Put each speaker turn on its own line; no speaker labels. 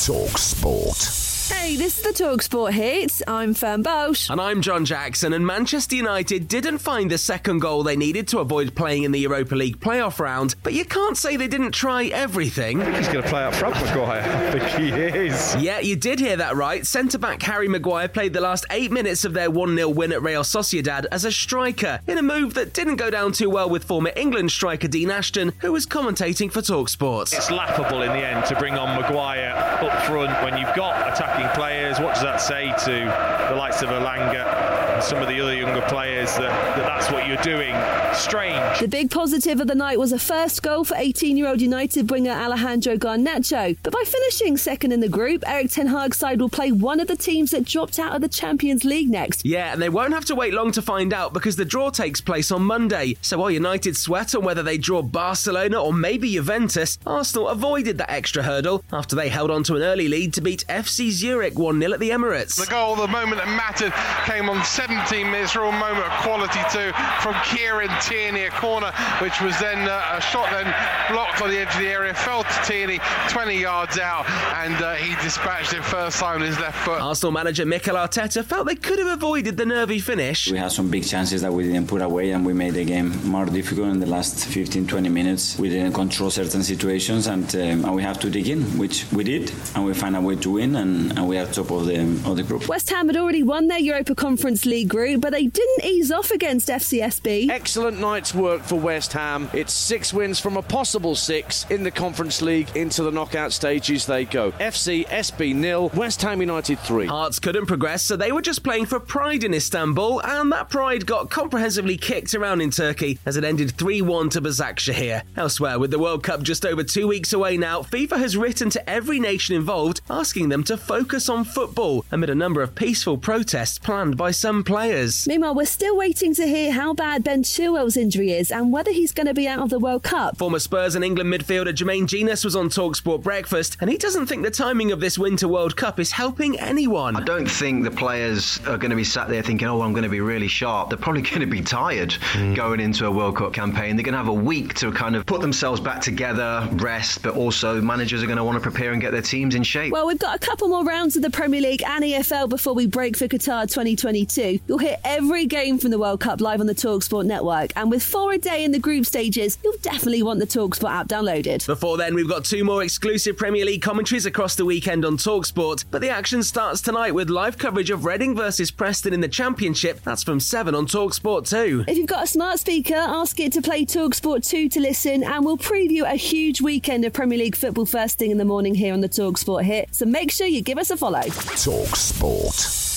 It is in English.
Talk Sport.
Hey, this is the Talksport Hits. I'm Fern Bosch.
And I'm John Jackson, and Manchester United didn't find the second goal they needed to avoid playing in the Europa League playoff round, but you can't say they didn't try everything.
I think he's going to play up front, Maguire. I think he is.
Yeah, you did hear that right. Centre back Harry Maguire played the last eight minutes of their 1 0 win at Real Sociedad as a striker, in a move that didn't go down too well with former England striker Dean Ashton, who was commentating for Talksport.
It's laughable in the end to bring on Maguire up front when you've got attacking players. What does that say to the likes of Elanga and some of the other younger players that, that that's what you're doing? Strange.
The big positive of the night was a first goal for 18 year old United winger Alejandro Garnacho. But by finishing second in the group, Erik Ten Hag's side will play one of the teams that dropped out of the Champions League next.
Yeah, and they won't have to wait long to find out because the draw takes place on Monday. So while United sweat on whether they draw Barcelona or maybe Juventus, Arsenal avoided that extra hurdle after they held on to an early lead to beat FC Zurich 1 0 at the Emirates.
The goal, the moment that mattered, came on 17 minutes, real moment of quality too from Kieran Tierney, a corner which was then uh, a shot then blocked on the edge of the area, fell to Tierney 20 yards out, and uh, he dispatched it first time with his left foot.
Arsenal manager Mikel Arteta felt they could have avoided the nervy finish.
We had some big chances that we didn't put away, and we made the game more difficult in the last 15 20 minutes. We didn't control certain situations, and, um, and we have to dig in, which we did, and we find a way to win, and, and we are top of the, of the group.
West Ham had already won their Europa Conference League group, but they didn't ease off against FCSB.
Excellent night's work for West Ham. It's six wins from a possible six in the Conference League. Into the knockout stages they go. FC SB nil, West Ham United three.
Hearts couldn't progress, so they were just playing for pride in Istanbul, and that pride got comprehensively kicked around in Turkey as it ended 3 1 to Başakşehir. Elsewhere, with the World Cup just over two weeks away now, FIFA has written to every nation involved asking them to focus on football amid a number of peaceful protests planned by some players.
Meanwhile, we're still waiting to hear how bad Ben Chilwell's injury is and whether he's going to be out of the World Cup.
Former Spurs and England midfielder Jermaine Jenas was on Talksport Breakfast, and he doesn't think the timing of this Winter World Cup is helping anyone.
I don't think the players are going to be sat there thinking, oh, I'm going to be really sharp. They're probably going to be tired mm. going into a World Cup campaign. They're going to have a week to kind of put themselves back together, rest, but also managers are going to want to prepare and get their teams in shape.
Well, we've got a couple more rounds of the Premier League and EFL before we break for Qatar 2022. You'll hear every game from the World Cup live on the Talksport network, and with four a day in the group stages, you'll definitely want the Talksport app downloaded.
Before then, we've got two more exclusive Premier League commentaries across the weekend on Talksport, but the action starts tonight with live coverage of Reading versus Preston in the Championship. That's from 7 on Talksport 2.
If you've got a smart speaker, ask it to play Talksport 2 to listen, and we'll preview a huge weekend of Premier League football first thing in the morning here on the Talksport hit. So make sure you give us a follow.
Talk Sport.